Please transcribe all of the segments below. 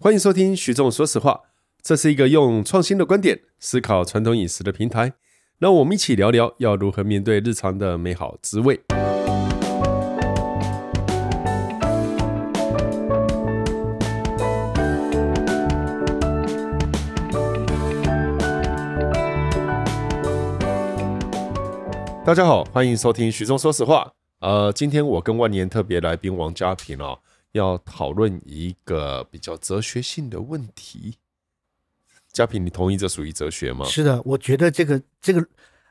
欢迎收听徐总说实话，这是一个用创新的观点思考传统饮食的平台。让我们一起聊聊要如何面对日常的美好滋味。大家好，欢迎收听徐总说实话。呃，今天我跟万年特别来宾王嘉平哦。要讨论一个比较哲学性的问题，嘉平，你同意这属于哲学吗？是的，我觉得这个这个，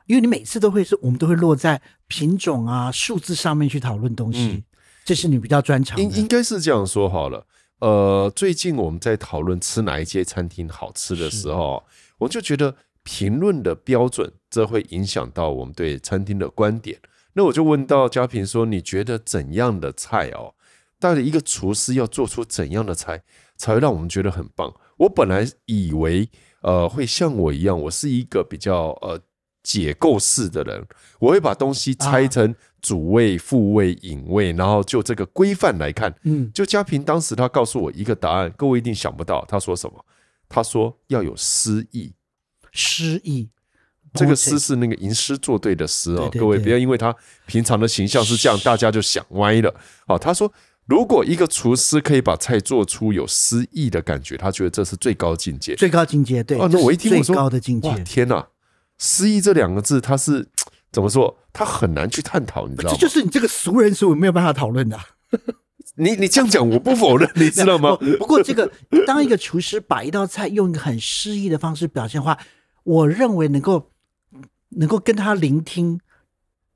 因为你每次都会是，我们都会落在品种啊、数字上面去讨论东西，嗯、这是你比较专长的。应应该是这样说好了。呃，最近我们在讨论吃哪一间餐厅好吃的时候，我就觉得评论的标准，这会影响到我们对餐厅的观点。那我就问到嘉平说：“你觉得怎样的菜哦？”到底一个厨师要做出怎样的菜，才会让我们觉得很棒？我本来以为，呃，会像我一样，我是一个比较呃解构式的人，我会把东西拆成主味、副味、引味，然后就这个规范来看。嗯，就嘉平当时他告诉我一个答案，各位一定想不到，他说什么？他说要有诗意，诗意，这个诗是那个吟诗作对的诗哦。各位不要因为他平常的形象是这样，大家就想歪了。哦，他说。如果一个厨师可以把菜做出有诗意的感觉，他觉得这是最高境界。最高境界，对。啊，那我一听我说，最高的境界。哇，天哪！诗意这两个字，它是怎么说？它很难去探讨，你知道吗？这就是你这个俗人所没有办法讨论的。你你这样讲，我不否认，你知道吗？不过，这个当一个厨师把一道菜用一个很诗意的方式表现的话，我认为能够能够跟他聆听，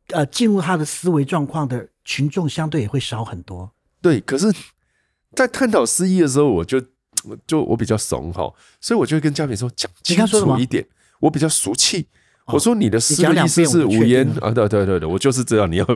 呃，进入他的思维状况的群众，相对也会少很多。对，可是，在探讨诗意的时候，我就就我比较怂哈，所以我就会跟嘉平说，讲清楚一点。我比较俗气，我说你的诗的意思是无言啊，对对对对，我就是这样。你要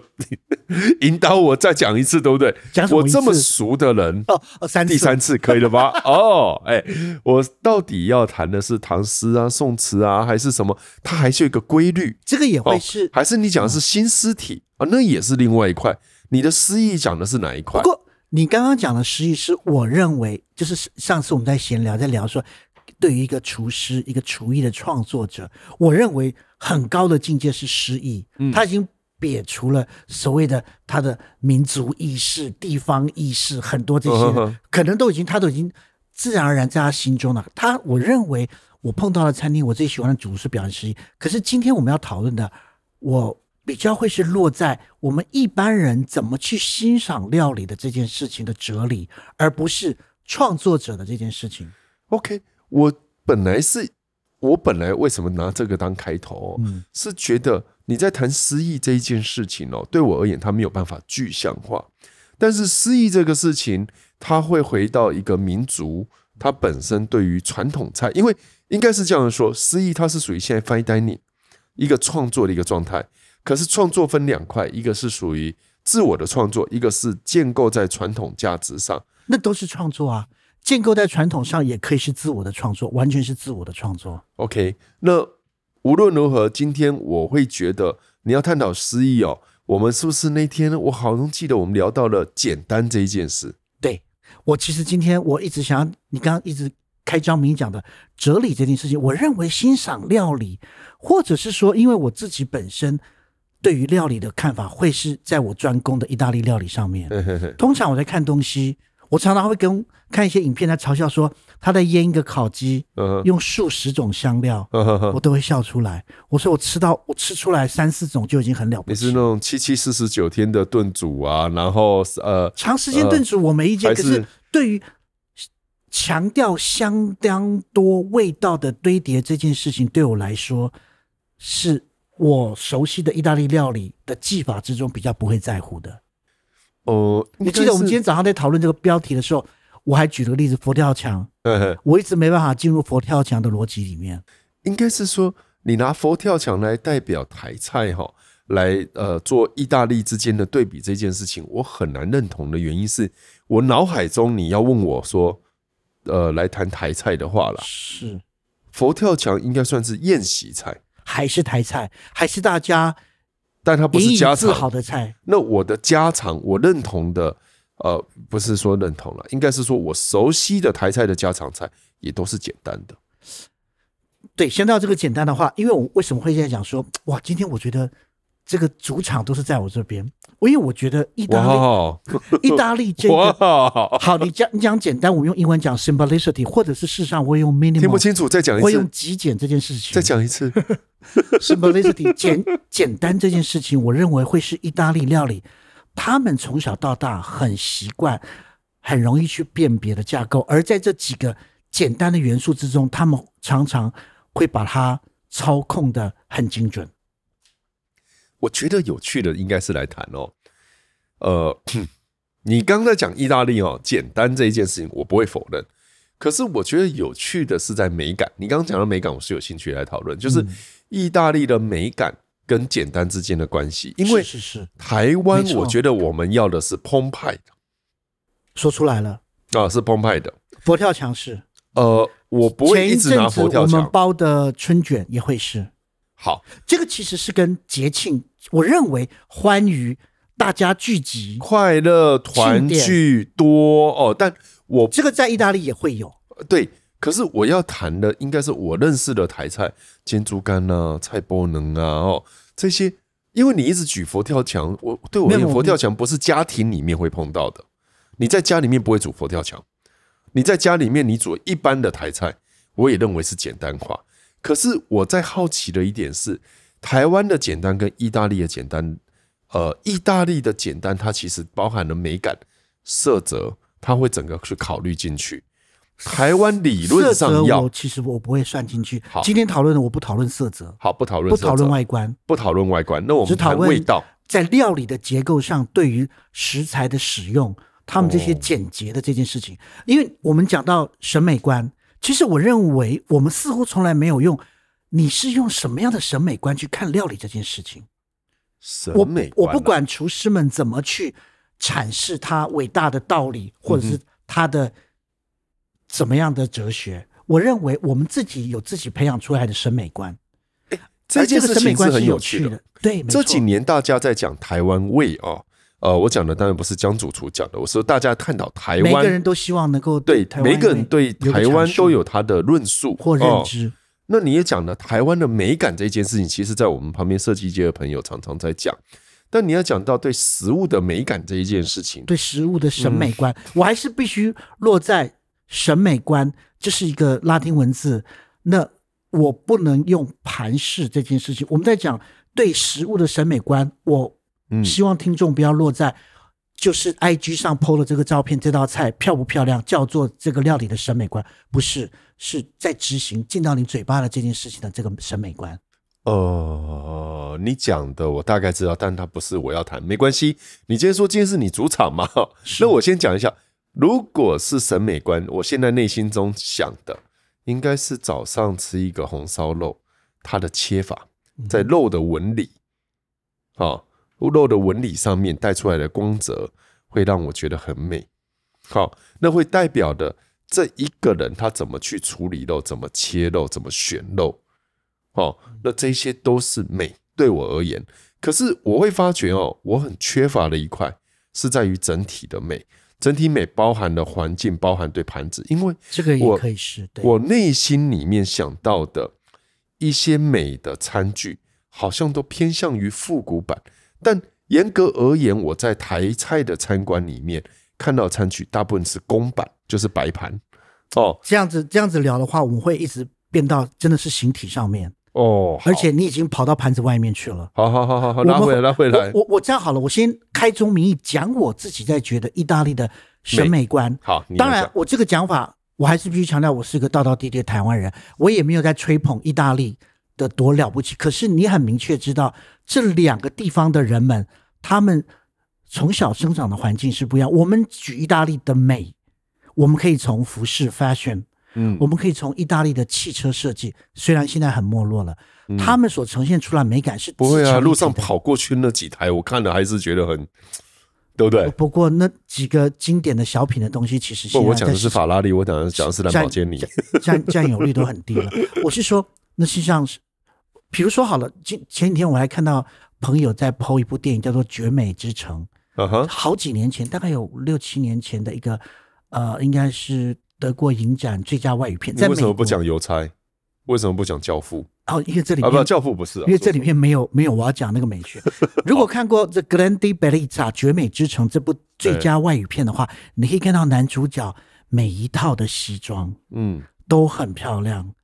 引导我再讲一次，对不对？我这么熟的人哦，三第三次可以了吧？哦，哎，我到底要谈的是唐诗啊、宋词啊，还是什么？它还是有一个规律，这个也会是，还是你讲的是新诗体啊？那也是另外一块。你的诗意讲的是哪一块？不过你刚刚讲的诗意是我认为，就是上次我们在闲聊，在聊说，对于一个厨师、一个厨艺的创作者，我认为很高的境界是诗意。嗯，他已经撇除了所谓的他的民族意识、地方意识，很多这些可能都已经他都已经自然而然在他心中了。他我认为我碰到的餐厅，我最喜欢的主食表现诗意。可是今天我们要讨论的，我。比较会是落在我们一般人怎么去欣赏料理的这件事情的哲理，而不是创作者的这件事情。OK，我本来是，我本来为什么拿这个当开头？嗯，是觉得你在谈诗意这一件事情哦，对我而言，它没有办法具象化。但是诗意这个事情，它会回到一个民族，它本身对于传统菜，因为应该是这样说，诗意它是属于现在 fine dining 一个创作的一个状态。可是创作分两块，一个是属于自我的创作，一个是建构在传统价值上。那都是创作啊，建构在传统上也可以是自我的创作，完全是自我的创作。OK，那无论如何，今天我会觉得你要探讨诗意哦，我们是不是那天我好像记得我们聊到了简单这一件事？对，我其实今天我一直想要你刚刚一直开张明讲的哲理这件事情，我认为欣赏料理，或者是说，因为我自己本身。对于料理的看法，会是在我专攻的意大利料理上面。通常我在看东西，我常常会跟看一些影片，在嘲笑说他在腌一个烤鸡，用数十种香料，我都会笑出来。我说我吃到我吃出来三四种就已经很了不起。你是那种七七四十九天的炖煮啊，然后呃长时间炖煮我没意见，可是对于强调相当多味道的堆叠这件事情，对我来说是。我熟悉的意大利料理的技法之中，比较不会在乎的。哦，你记得我们今天早上在讨论这个标题的时候，我还举了个例子，佛跳墙。我一直没办法进入佛跳墙的逻辑里面。应该是说，你拿佛跳墙来代表台菜哈，来呃做意大利之间的对比这件事情，我很难认同的原因是我脑海中你要问我说，呃，来谈台菜的话啦，是佛跳墙应该算是宴席菜。还是台菜，还是大家，但它不是家常好的菜。那我的家常，我认同的呃，不是说认同了，应该是说我熟悉的台菜的家常菜也都是简单的。对，先到这个简单的话，因为我为什么会这样讲说，哇，今天我觉得这个主场都是在我这边，我因为我觉得意大利，哇意大利这个 好，你讲你讲简单，我用英文讲 simplicity，或者是事实上我用 minimum，听不清楚，再讲一次，我用极简这件事情，再讲一次。simplicity 简简单这件事情，我认为会是意大利料理，他们从小到大很习惯，很容易去辨别的架构，而在这几个简单的元素之中，他们常常。会把它操控的很精准。我觉得有趣的应该是来谈哦，呃，你刚在讲意大利哦，简单这一件事情我不会否认。可是我觉得有趣的是在美感。你刚刚讲的美感，我是有兴趣来讨论，就是意大利的美感跟简单之间的关系。因为是是台湾，我觉得我们要的是澎湃的，说出来了啊，是澎湃的。佛跳墙是。呃，我不会一直拿佛跳墙。我们包的春卷也会是。好，这个其实是跟节庆，我认为欢愉大家聚集、快乐团聚多哦。但我这个在意大利也会有。对，可是我要谈的应该是我认识的台菜，煎猪肝啊、菜包能啊哦这些。因为你一直举佛跳墙，我对我而言，佛跳墙不是家庭里面会碰到的。你在家里面不会煮佛跳墙。你在家里面，你煮一般的台菜，我也认为是简单化。可是我在好奇的一点是，台湾的简单跟意大利的简单，呃，意大利的简单它其实包含了美感、色泽，它会整个去考虑进去。台湾理论上要，其实我不会算进去。好，今天讨论的我不讨论色泽，好，不讨论，不讨论外观，不讨论外观。那我们谈味道，在料理的结构上，对于食材的使用。他们这些简洁的这件事情，哦、因为我们讲到审美观，其实我认为我们似乎从来没有用。你是用什么样的审美观去看料理这件事情？审美观、啊我，我不管厨师们怎么去阐释他伟大的道理，或者是他的怎么样的哲学，嗯、我认为我们自己有自己培养出来的审美观。哎，这件事情是很有趣的。对，这几年大家在讲台湾味啊、哦。呃，我讲的当然不是江主厨讲的，我说大家探讨台湾，每个人都希望能够对台湾，每个人对台湾都有他的论述或认知。哦、那你也讲了台湾的美感这件事情，其实在我们旁边设计界的朋友常常在讲。但你要讲到对食物的美感这一件事情，对食物的审美观，嗯、我还是必须落在审美观，这是一个拉丁文字。那我不能用盘饰这件事情。我们在讲对食物的审美观，我。希望听众不要落在就是 IG 上 PO 了这个照片，这道菜漂不漂亮，叫做这个料理的审美观，不是，是在执行进到你嘴巴的这件事情的这个审美观。呃，你讲的我大概知道，但它不是我要谈，没关系。你今天说今天是你主场嘛？那我先讲一下，如果是审美观，我现在内心中想的应该是早上吃一个红烧肉，它的切法在肉的纹理，啊、嗯。肉的纹理上面带出来的光泽，会让我觉得很美。好，那会代表的这一个人他怎么去处理肉，怎么切肉，怎么选肉。哦，那这些都是美，对我而言。可是我会发觉哦，我很缺乏的一块是在于整体的美。整体美包含了环境，包含对盘子，因为这个也可以是对我内心里面想到的一些美的餐具，好像都偏向于复古版。但严格而言，我在台菜的餐馆里面看到餐具，大部分是公版，就是白盘。哦，这样子这样子聊的话，我们会一直变到真的是形体上面哦。而且你已经跑到盘子外面去了。好好好好好，拉回来拉回来。我我，我这样好了，我先开宗明义讲我自己在觉得意大利的审美观。好，当然我这个讲法，我还是必须强调，我是一个道道地地的台湾人，我也没有在吹捧意大利的多了不起。可是你很明确知道。这两个地方的人们，他们从小生长的环境是不一样。我们举意大利的美，我们可以从服饰 fashion，嗯，我们可以从意大利的汽车设计，虽然现在很没落了，嗯、他们所呈现出来美感是不会啊。路上跑过去那几台，我看了还是觉得很，对不对？不过那几个经典的小品的东西，其实现在不，我讲的是法拉利，我讲的讲的是兰博基尼，占占有率都很低了。我是说，那实际上是。比如说好了，前前几天我还看到朋友在 PO 一部电影叫做《绝美之城》，嗯哼，好几年前，大概有六七年前的一个，呃，应该是得过影展最佳外语片。在为什么不讲邮差？为什么不讲教父？哦，因为这里面啊不，教父不是、啊，因为这里面没有没有我要讲那个美学。如果看过《The Grande Bellezza》绝美之城这部最佳外语片的话，你可以看到男主角每一套的西装，嗯，都很漂亮，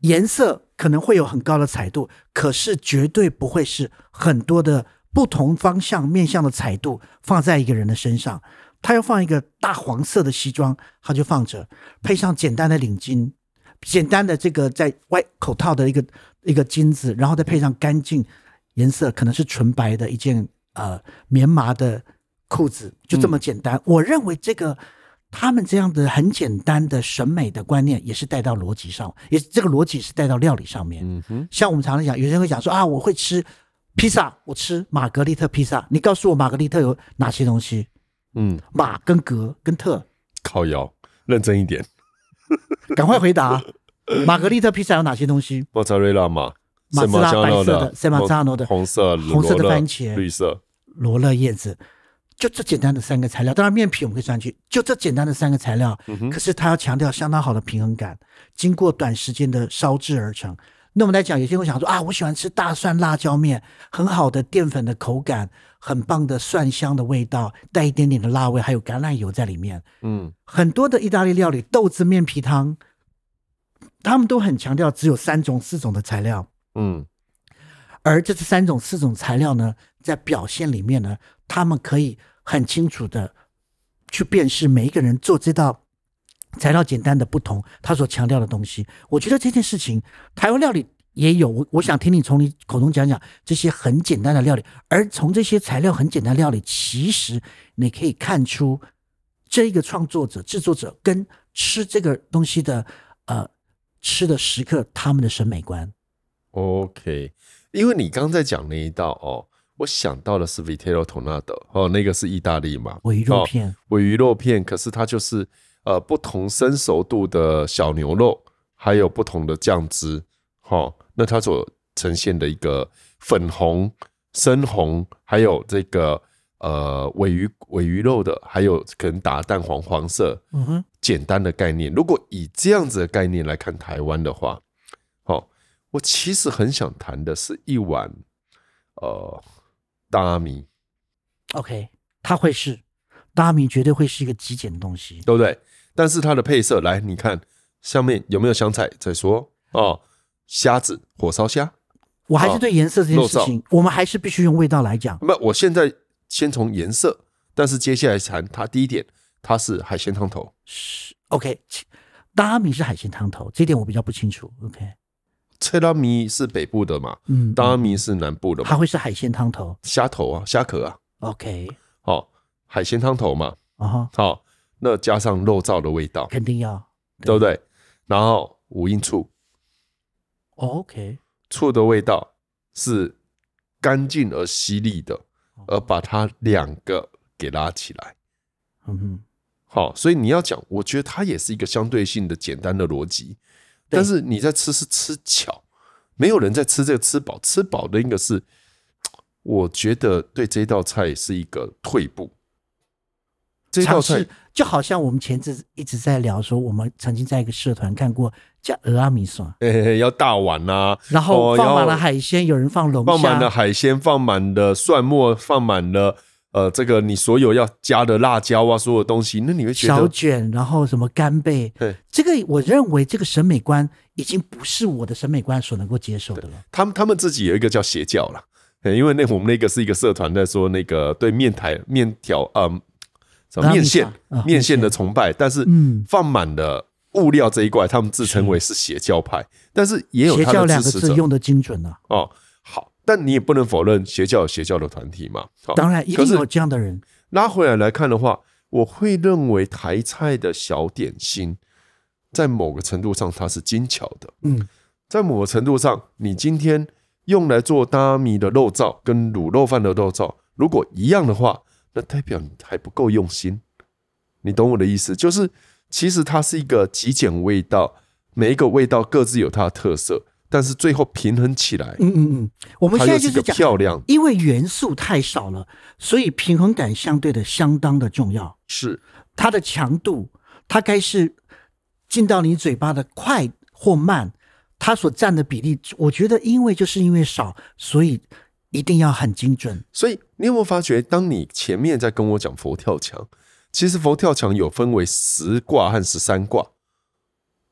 颜色可能会有很高的彩度，可是绝对不会是很多的不同方向面向的彩度放在一个人的身上。他要放一个大黄色的西装，他就放着，配上简单的领巾。简单的这个在外口套的一个一个金子，然后再配上干净颜色，可能是纯白的一件呃棉麻的裤子，就这么简单。嗯、我认为这个他们这样的很简单的审美的观念，也是带到逻辑上，也这个逻辑是带到料理上面。嗯哼，像我们常常讲，有些人会讲说啊，我会吃披萨，我吃玛格丽特披萨，你告诉我玛格丽特有哪些东西？嗯，玛跟格跟特，靠腰，认真一点。赶快回答！玛格丽特披萨有哪些东西？莫扎瑞拉嘛，马自拉白色的，塞马扎诺的红色、红色的番茄、绿色罗勒叶子，就这简单的三个材料。当然，面皮我们可以算进去，就这简单的三个材料。可是它要强调相当好的平衡感，经过短时间的烧制而成。那我们来讲，有些人会想说啊，我喜欢吃大蒜辣椒面，很好的淀粉的口感，很棒的蒜香的味道，带一点点的辣味，还有橄榄油在里面。嗯，很多的意大利料理，豆子面皮汤。他们都很强调只有三种、四种的材料，嗯，而这三种、四种材料呢，在表现里面呢，他们可以很清楚的去辨识每一个人做这道材料简单的不同，他所强调的东西。我觉得这件事情，台湾料理也有，我我想听你从你口中讲讲这些很简单的料理，而从这些材料很简单的料理，其实你可以看出这个创作者、制作者跟吃这个东西的呃。吃的时刻，他们的审美观。OK，因为你刚在讲那一道哦，我想到的是 Vitello tonado 哦，那个是意大利嘛，鮪鱼肉片，鮪鱼肉片，可是它就是呃不同生熟度的小牛肉，还有不同的酱汁，哦，那它所呈现的一个粉红、深红，还有这个。呃，尾鱼尾鱼肉的，还有可能打蛋黄黄色，嗯哼，简单的概念。如果以这样子的概念来看台湾的话，哦，我其实很想谈的是一碗呃大阿米。OK，它会是大阿米，绝对会是一个极简的东西，对不对？但是它的配色，来你看上面有没有香菜？再说哦，虾子，火烧虾。我还是对颜色这件事情，哦、我们还是必须用味道来讲。那我现在。先从颜色，但是接下来谈它第一点，它是海鲜汤头。是 OK，大阿米是海鲜汤头，这点我比较不清楚。OK，切拉米是北部的嘛？嗯，大阿米是南部的嘛？它会是海鲜汤头，虾头啊，虾壳啊。OK，好，海鲜汤头嘛。啊哈，好，那加上肉燥的味道，肯定要，对，对不对？然后五音醋。OK，醋的味道是干净而犀利的。而把它两个给拉起来，嗯哼，好，所以你要讲，我觉得它也是一个相对性的简单的逻辑，但是你在吃是吃巧，没有人在吃这个吃饱，吃饱的应该是，我觉得对这道菜是一个退步。这道菜就好像我们前阵一直在聊说，我们曾经在一个社团看过叫蚵仔面线，哎，要大碗呐、啊，然后放满了海鲜，有人放龙虾，放满了海鲜，放满了蒜末，放满了呃，这个你所有要加的辣椒啊，所有东西，那你会觉得小卷，然后什么干贝，对，这个我认为这个审美观已经不是我的审美观所能够接受的了。他们他们自己有一个叫邪教了，因为那我们那个是一个社团在说那个对面台面条，嗯。什么面线、面线的崇拜，但是放满了物料这一块，他们自称为是邪教派，但是也有。邪教两个字用的精准啊。哦，好，但你也不能否认邪教有邪教的团体嘛。当然，一定有这样的人。拉回来来看的话，我会认为台菜的小点心，在某个程度上它是精巧的。嗯，在某个程度上，你今天用来做大米的肉燥跟卤肉饭的肉燥，如果一样的话。那代表你还不够用心，你懂我的意思？就是其实它是一个极简味道，每一个味道各自有它的特色，但是最后平衡起来，嗯嗯嗯，我们现在就是讲漂亮，因为元素太少了，所以平衡感相对的相当的重要。是它的强度，它该是进到你嘴巴的快或慢，它所占的比例，我觉得因为就是因为少，所以一定要很精准。所以你有没有发觉，当你前面在跟我讲佛跳墙，其实佛跳墙有分为十卦和十三卦。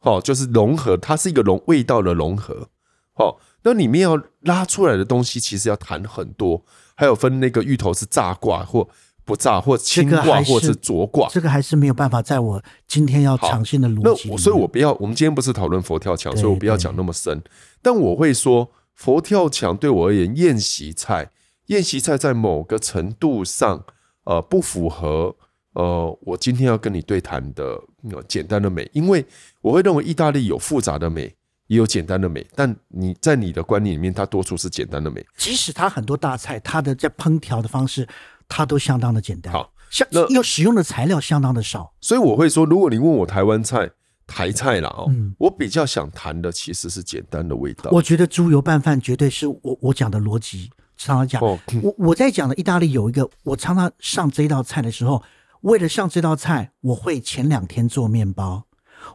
哦，就是融合，它是一个融味道的融合。哦，那里面要拉出来的东西，其实要谈很多，还有分那个芋头是炸挂或不炸，或清挂或是浊挂，这个还是没有办法在我今天要长线的逻辑。那所以我不要，我们今天不是讨论佛跳墙，所以我不要讲那么深。但我会说，佛跳墙对我而言，宴席菜，宴席菜在某个程度上，呃，不符合。呃，我今天要跟你对谈的简单的美，因为我会认为意大利有复杂的美，也有简单的美，但你在你的观念里面，它多数是简单的美。即使它很多大菜，它的在烹调的方式，它都相当的简单。好，像要使用的材料相当的少。所以我会说，如果你问我台湾菜、台菜啦，哦，嗯，我比较想谈的其实是简单的味道。我觉得猪油拌饭绝对是我我讲的逻辑。常常讲，我我在讲的意大利有一个，我常常上这一道菜的时候。为了上这道菜，我会前两天做面包，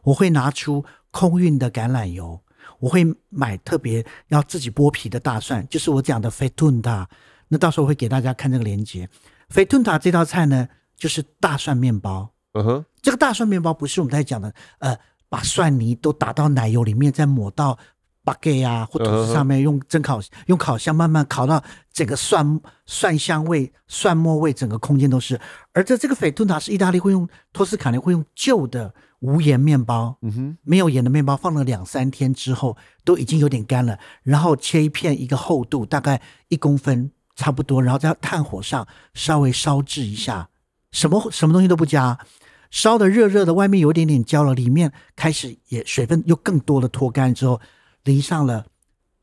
我会拿出空运的橄榄油，我会买特别要自己剥皮的大蒜，就是我讲的 fettuta。那到时候会给大家看这个链接。fettuta 这道菜呢，就是大蒜面包。嗯哼，这个大蒜面包不是我们在讲的，呃，把蒜泥都打到奶油里面，再抹到。巴给啊，或吐司上面用蒸烤，用烤箱慢慢烤到整个蒜蒜香味、蒜末味，整个空间都是。而这这个斐顿塔是意大利会用托斯卡尼会用旧的无盐面包，嗯哼，没有盐的面包，放了两三天之后都已经有点干了，然后切一片，一个厚度大概一公分差不多，然后在炭火上稍微烧制一下，什么什么东西都不加，烧的热热的，外面有一点点焦了，里面开始也水分又更多的脱干之后。淋上了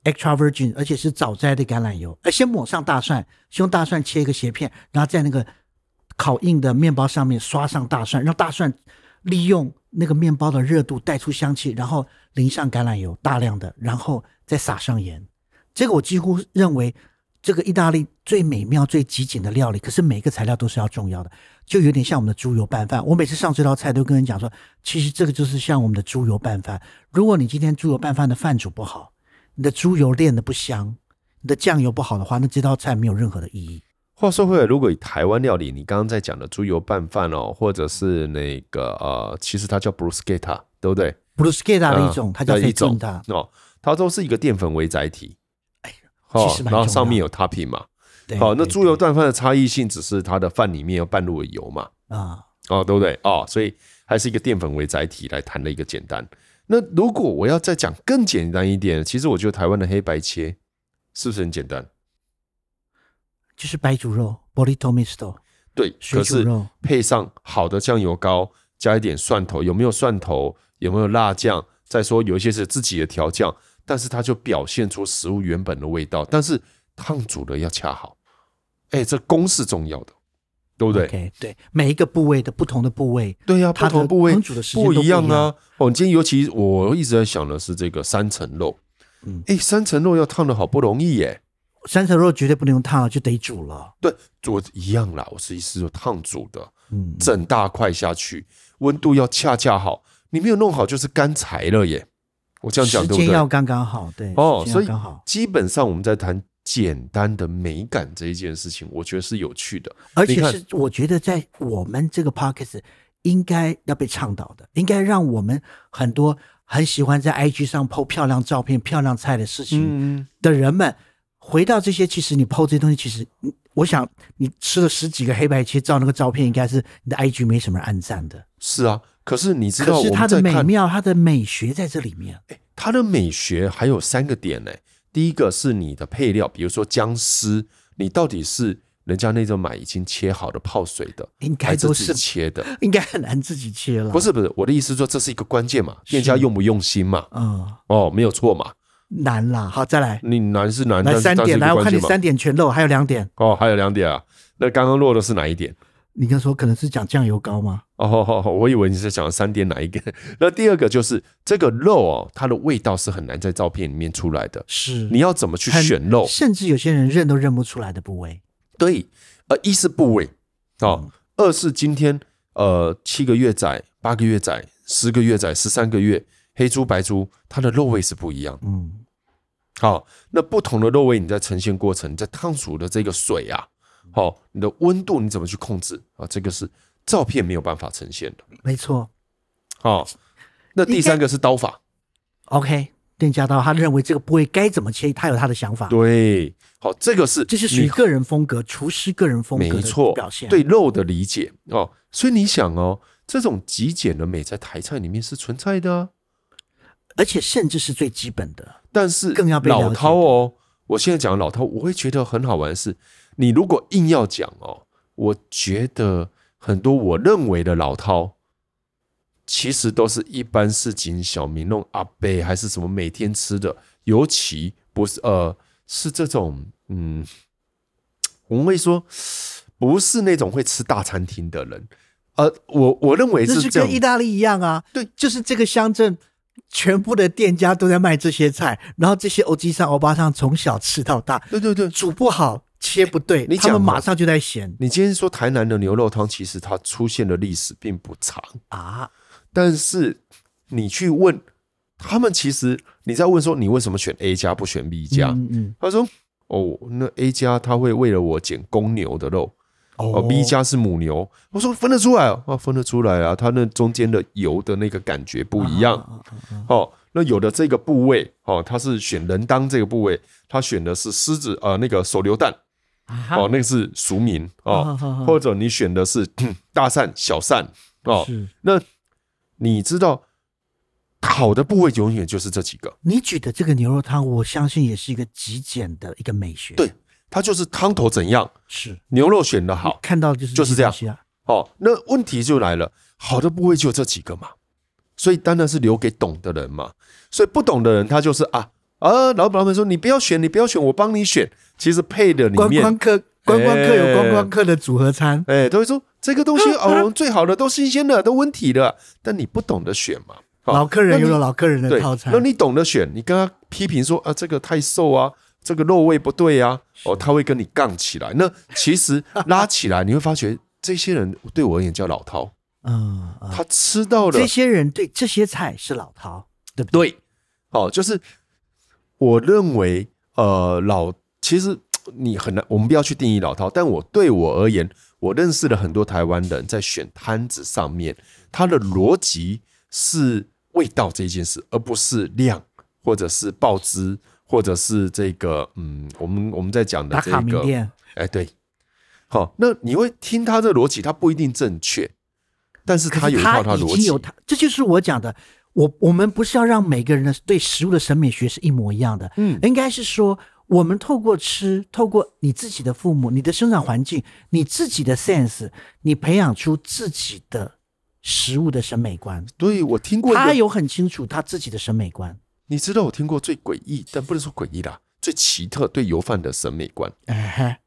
extra virgin，而且是早摘的橄榄油，呃，先抹上大蒜，先用大蒜切一个斜片，然后在那个烤硬的面包上面刷上大蒜，让大蒜利用那个面包的热度带出香气，然后淋上橄榄油，大量的，然后再撒上盐。这个我几乎认为，这个意大利最美妙、最极简的料理，可是每个材料都是要重要的，就有点像我们的猪油拌饭。我每次上这道菜都跟人讲说，其实这个就是像我们的猪油拌饭。如果你今天猪油拌饭的饭煮不好，你的猪油炼的不香，你的酱油不好的话，那这道菜没有任何的意义。话说回来，如果以台湾料理，你刚刚在讲的猪油拌饭哦，或者是那个呃，其实它叫 bruschetta，对不对？bruschetta 的一种，它叫一种哦，它都是一个淀粉为载体，哎，好，然后上面有 topping 嘛，好，那猪油拌饭的差异性只是它的饭里面要半入了油嘛，啊，哦，对不对？哦，所以还是一个淀粉为载体来谈的一个简单。那如果我要再讲更简单一点，其实我觉得台湾的黑白切是不是很简单？就是白煮肉，bollito misto。对，可是配上好的酱油膏，加一点蒜头，有没有蒜头？有没有辣酱？再说有一些是自己的调酱，但是它就表现出食物原本的味道。但是烫煮的要恰好，哎，这工是重要的。对不对？Okay, 对，每一个部位的不同的部位，对呀、啊，不同部位不一样啊。哦，今天尤其我一直在想的是这个三层肉，嗯，哎，三层肉要烫的好不容易耶。三层肉绝对不能用烫了，就得煮了。对，煮一样啦。我是意思说烫煮的，嗯，整大块下去，温度要恰恰好。你没有弄好就是干柴了耶。我这样讲对不对？时间要刚刚好，对哦，所以基本上我们在谈。简单的美感这一件事情，我觉得是有趣的，而且是我觉得在我们这个 podcast 应该要被倡导的，应该让我们很多很喜欢在 IG 上 po 漂亮照片、漂亮菜的事情的人们，回到这些，其实你 po 这些东西，其实我想你吃了十几个黑白切照那个照片，应该是你的 IG 没什么人按赞的。是啊，可是你知道，可是它的美妙，它的美学在这里面。哎，它的美学还有三个点呢。第一个是你的配料，比如说姜丝，你到底是人家那种买已经切好的泡水的，应该都是切的，应该很难自己切了。不是不是，我的意思说这是一个关键嘛，店家用不用心嘛？嗯，哦，没有错嘛。难啦，好，再来。你难是难，来三点，来我看你三点全漏，还有两点。哦，还有两点啊。那刚刚漏的是哪一点？你刚说可能是讲酱油膏吗？哦，我以为你是讲三点哪一个？那第二个就是这个肉哦，它的味道是很难在照片里面出来的。是，你要怎么去选肉？甚至有些人认都认不出来的部位。对，呃，一是部位哦，嗯、二是今天呃七个月仔、八个月仔、十个月仔、十三个月黑猪白猪，它的肉味是不一样。嗯，好，那不同的肉味，你在呈现过程，在烫煮的这个水啊，好，你的温度你怎么去控制啊？这个是。照片没有办法呈现的，没错。好，那第三个是刀法。OK，店家刀，他认为这个部位该怎么切，他有他的想法。对，好，这个是这是属于个人风格，厨师个人风格没错表现。对肉的理解哦，所以你想哦，这种极简的美在台菜里面是存在的，啊，而且甚至是最基本的。但是更要被老饕哦，我现在讲的老饕，我会觉得很好玩的是，你如果硬要讲哦，我觉得。很多我认为的老饕，其实都是一般市井小民那种阿伯，还是什么每天吃的，尤其不是呃，是这种嗯，我们会说不是那种会吃大餐厅的人，呃，我我认为是是跟意大利一样啊，对，就是这个乡镇全部的店家都在卖这些菜，然后这些欧吉上欧巴上从小吃到大，对对对，煮不好。切不对，你讲他们马上就在嫌。你今天说台南的牛肉汤，其实它出现的历史并不长啊。但是你去问他们，其实你在问说你为什么选 A 家不选 B 家？嗯嗯，他说哦，那 A 家他会为了我捡公牛的肉，哦，B 加是母牛。我说分得出来啊，分得出来啊，它那中间的油的那个感觉不一样。哦，那有的这个部位哦，他是选人当这个部位，他选的是狮子呃那个手榴弹。哦，那个是俗名哦，或者你选的是 大善、小扇哦。那你知道好的部位永远就是这几个。你举的这个牛肉汤，我相信也是一个极简的一个美学。对，它就是汤头怎样是牛肉选的好，看到就是就是这样。哦，那问题就来了，好的部位就这几个嘛，所以当然是留给懂的人嘛。所以不懂的人，他就是啊。啊，老板老板说：“你不要选，你不要选，我帮你选。”其实配的里面，观光客观光客有观光客的组合餐，哎，都会说这个东西 哦，最好的都新鲜的，都温体的。但你不懂得选嘛？老客人有了老客人的套餐，那你懂得选，你跟他批评说啊，这个太瘦啊，这个肉味不对啊，哦，他会跟你杠起来。那其实拉起来，你会发觉这些人对我而言叫老饕。嗯，他吃到了这些人对这些菜是老饕，对不对？哦，就是。我认为，呃，老其实你很难，我们不要去定义老饕。但我对我而言，我认识了很多台湾人在选摊子上面，他的逻辑是味道这件事，而不是量，或者是爆汁，或者是这个，嗯，我们我们在讲的这个，哎，对，好，那你会听他的逻辑，他不一定正确，但是他有一套他逻辑，这就是我讲的。我我们不是要让每个人的对食物的审美学是一模一样的，嗯，应该是说，我们透过吃，透过你自己的父母、你的生长环境、你自己的 sense，你培养出自己的食物的审美观。对，我听过，他有很清楚他自己的审美观。你知道我听过最诡异，但不能说诡异啦，最奇特对油饭的审美观。哎，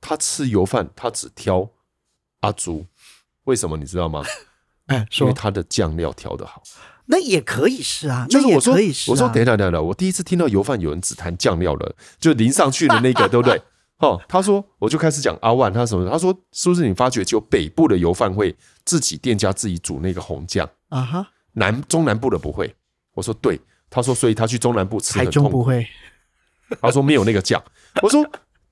他吃油饭，他只挑阿朱，为什么你知道吗？哎，因为他的酱料调的好。那也可以是啊，就是我说，啊、我说等一下等一下，我第一次听到油饭有人只谈酱料了，就淋上去的那个，对不对？哦，他说我就开始讲阿万，他什么？他说是不是你发觉只有北部的油饭会自己店家自己煮那个红酱啊？哈，南中南部的不会。我说对，他说所以他去中南部吃很痛苦，中不会。他说没有那个酱。我说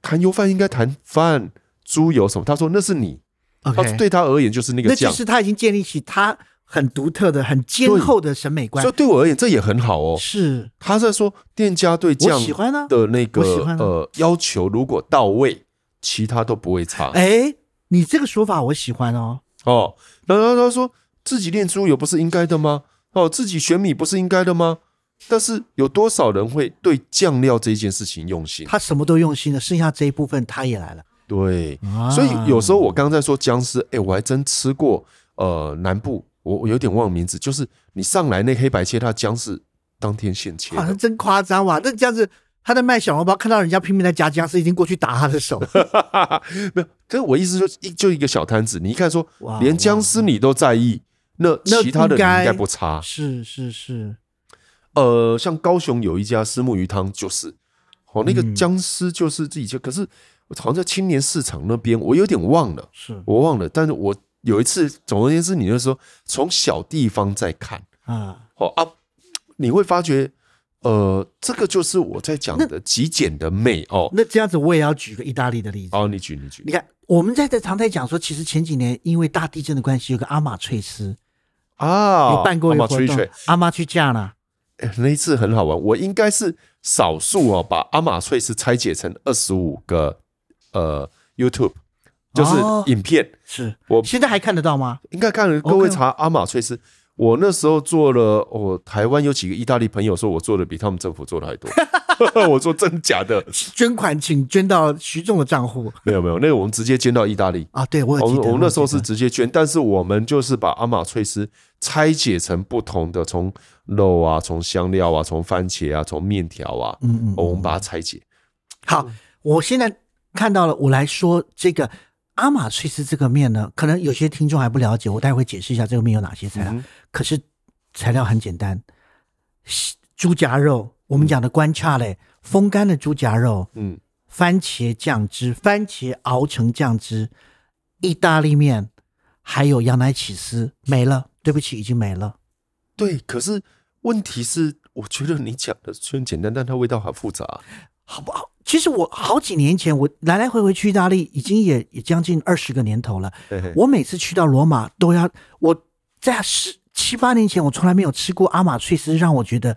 谈油饭应该谈饭猪油什么？他说那是你。Okay, 他说对他而言就是那个酱，那其实他已经建立起他。很独特的、很坚厚的审美观，所以对我而言，这也很好哦。是他在说店家对酱的那个呃要求，如果到位，其他都不会差。哎，你这个说法我喜欢哦。哦，然后他说自己炼猪油不是应该的吗？哦，自己选米不是应该的吗？但是有多少人会对酱料这件事情用心？他什么都用心了，剩下这一部分他也来了。对，所以有时候我刚刚在说姜丝，哎，我还真吃过呃南部。我我有点忘名字，就是你上来那黑白切，它姜是当天现切，好像真夸张哇！那这样子他在卖小笼包，看到人家拼命在加姜丝，已经过去打他的手。没有，可是我意思说一就一个小摊子，你一看说，连姜丝你都在意，那其他的应该不差。是是是，呃，像高雄有一家虱目鱼汤，就是哦，那个姜丝就是自己就，可是好像在青年市场那边，我有点忘了，是我忘了。但是我有一次，总而言之，你就说从小地方在看啊，哦啊，你会发觉。呃，这个就是我在讲的极简的美哦。那这样子，我也要举个意大利的例子。哦，你举，你举。你看，我们在这常在讲说，其实前几年因为大地震的关系，有个阿玛翠斯啊，有办过一个活动，阿玛去嫁了。那一次很好玩，我应该是少数哦，把阿玛翠斯拆解成二十五个呃 YouTube，就是影片。哦、是我现在还看得到吗？应该看，各位查阿玛翠丝。我那时候做了，我、哦、台湾有几个意大利朋友说，我做的比他们政府做的还多。我说真假的？捐款请捐到徐总的账户。没有没有，那个我们直接捐到意大利啊。对，我。我们那时候是直接捐，但是我们就是把阿玛翠丝拆解成不同的，从肉啊，从香料啊，从番茄啊，从面条啊，嗯，嗯嗯，我们把它拆解。好，我现在看到了，我来说这个。阿玛翠丝这个面呢，可能有些听众还不了解，我待会解释一下这个面有哪些材料。嗯、可是材料很简单，猪夹肉，我们讲的关卡嘞，风干的猪夹肉，嗯，番茄酱汁，番茄熬成酱汁，意大利面，还有羊奶起司，没了。对不起，已经没了。对，可是问题是，我觉得你讲的虽然简单，但它味道很复杂，好不好？其实我好几年前，我来来回回去意大利，已经也也将近二十个年头了。我每次去到罗马，都要我在十七八年前，我从来没有吃过阿玛翠丝，让我觉得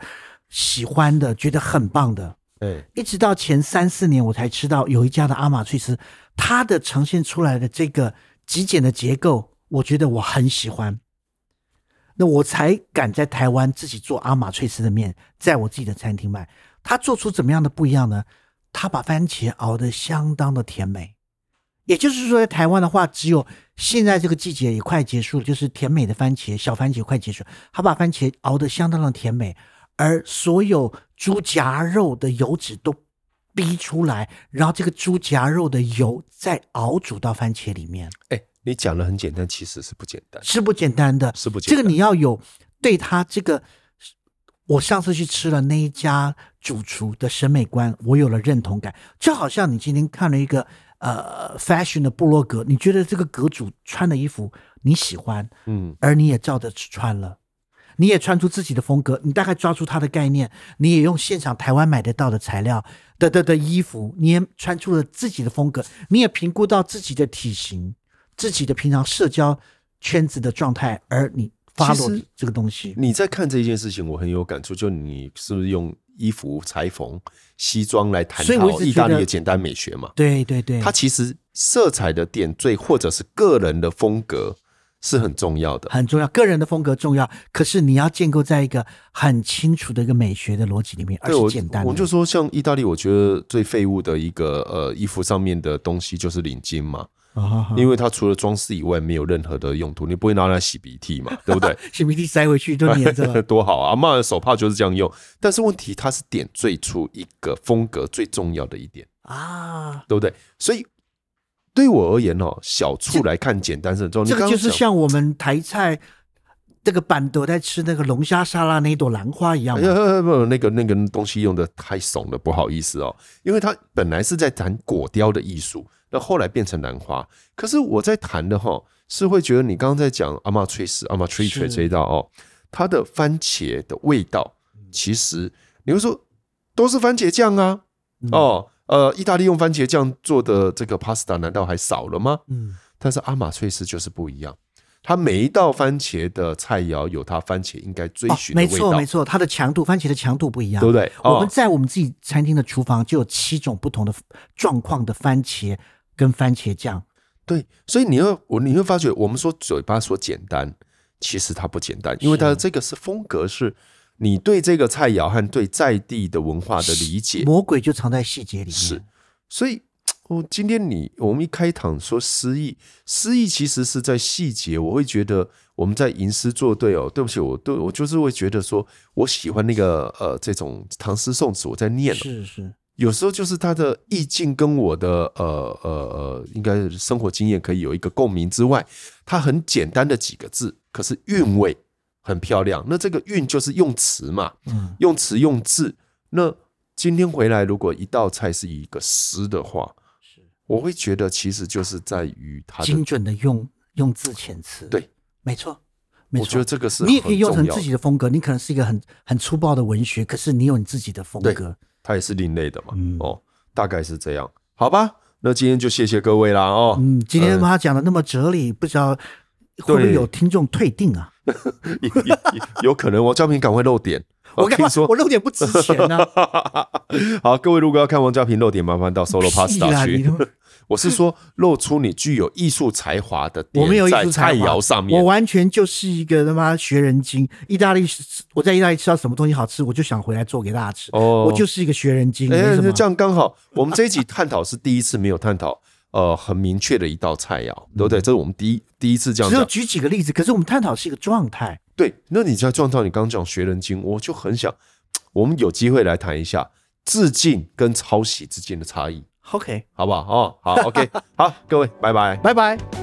喜欢的，觉得很棒的。对一直到前三四年，我才吃到有一家的阿玛翠丝，它的呈现出来的这个极简的结构，我觉得我很喜欢。那我才敢在台湾自己做阿玛翠丝的面，在我自己的餐厅卖。它做出怎么样的不一样呢？他把番茄熬得相当的甜美，也就是说，在台湾的话，只有现在这个季节也快结束了，就是甜美的番茄，小番茄快结束。他把番茄熬得相当的甜美，而所有猪夹肉的油脂都逼出来，然后这个猪夹肉的油再熬煮到番茄里面。哎，你讲的很简单，其实是不简单，是不简单的，是不简单。这个你要有对他这个。我上次去吃了那一家主厨的审美观，我有了认同感，就好像你今天看了一个呃 fashion 的部落格，你觉得这个阁主穿的衣服你喜欢，嗯，而你也照着穿了，你也穿出自己的风格，你大概抓住他的概念，你也用现场台湾买得到的材料的的的衣服，你也穿出了自己的风格，你也评估到自己的体型，自己的平常社交圈子的状态，而你。其实这个东西，你在看这件事情，我很有感触。就你是不是用衣服裁缝、西装来谈讨意大利的简单美学嘛？对对对，它其实色彩的点缀或者是个人的风格是很重要的，很重要。个人的风格重要，可是你要建构在一个很清楚的一个美学的逻辑里面，而且简单。我就说，像意大利，我觉得最废物的一个呃衣服上面的东西就是领巾嘛。因为它除了装饰以外，没有任何的用途，你不会拿来洗鼻涕嘛，对不对？洗鼻涕塞回去就黏着了，多好啊！阿嬷的手帕就是这样用，但是问题它是点缀出一个风格最重要的一点啊，对不对？所以对我而言哦，小处来看简单是很重要。这个就是像我们台菜这个板德在吃那个龙虾沙拉那一朵兰花一样，不，那个那个东西用的太怂了，不好意思哦，因为它本来是在谈果雕的艺术。那后来变成兰花，可是我在谈的哈，是会觉得你刚刚在讲阿玛翠丝、阿玛翠丝这一道哦，它的番茄的味道，其实你会说都是番茄酱啊，哦，呃，意大利用番茄酱做的这个 pasta 难道还少了吗？嗯，但是阿玛翠丝就是不一样，它每一道番茄的菜肴有它番茄应该追寻的味道，没错没错，它的强度，番茄的强度不一样，对不对？我们在我们自己餐厅的厨房就有七种不同的状况的番茄。跟番茄酱，对，所以你会我你会发觉，我们说嘴巴说简单，其实它不简单，因为它的这个是风格，是你对这个菜肴和对在地的文化的理解，魔鬼就藏在细节里面。是，所以哦，今天你我们一开场说诗意，诗意其实是在细节。我会觉得我们在吟诗作对哦，对不起，我对我就是会觉得说我喜欢那个呃这种唐诗宋词，我在念了。是是，有时候就是他的意境跟我的呃呃呃，应该生活经验可以有一个共鸣之外，它很简单的几个字，可是韵味很漂亮。那这个韵就是用词嘛，嗯，用词用字。那今天回来，如果一道菜是一个诗的话，我会觉得其实就是在于它精准的用用字遣词，对，没错，没错。我觉得这个是你也可以用成自己的风格。你可能是一个很很粗暴的文学，可是你有你自己的风格，它也是另类的嘛。嗯、哦，大概是这样，好吧？那今天就谢谢各位啦。哦，嗯，今天他讲的那么哲理，嗯、不知道会不会有听众退订啊？有可能，王嘉平赶快露点。我跟你说，我露点不值钱呢。好，各位如果要看王嘉平露点，麻烦到 Solo Pasta 去。我是说，露出你具有艺术才华的点，我没有艺术菜肴上面，我完全就是一个他妈学人精。意大利，我在意大利吃到什么东西好吃，我就想回来做给大家吃。哦，我就是一个学人精。哎，这样刚好，我们这一集探讨是第一次没有探讨，呃，很明确的一道菜肴，对不对？这是我们第一第一次这样。只有举几个例子，可是我们探讨是一个状态。对，那你在状态你刚刚讲学人精，我就很想，我们有机会来谈一下致敬跟抄袭之间的差异。OK，好不好？哦，好，OK，好，各位，拜拜，拜拜。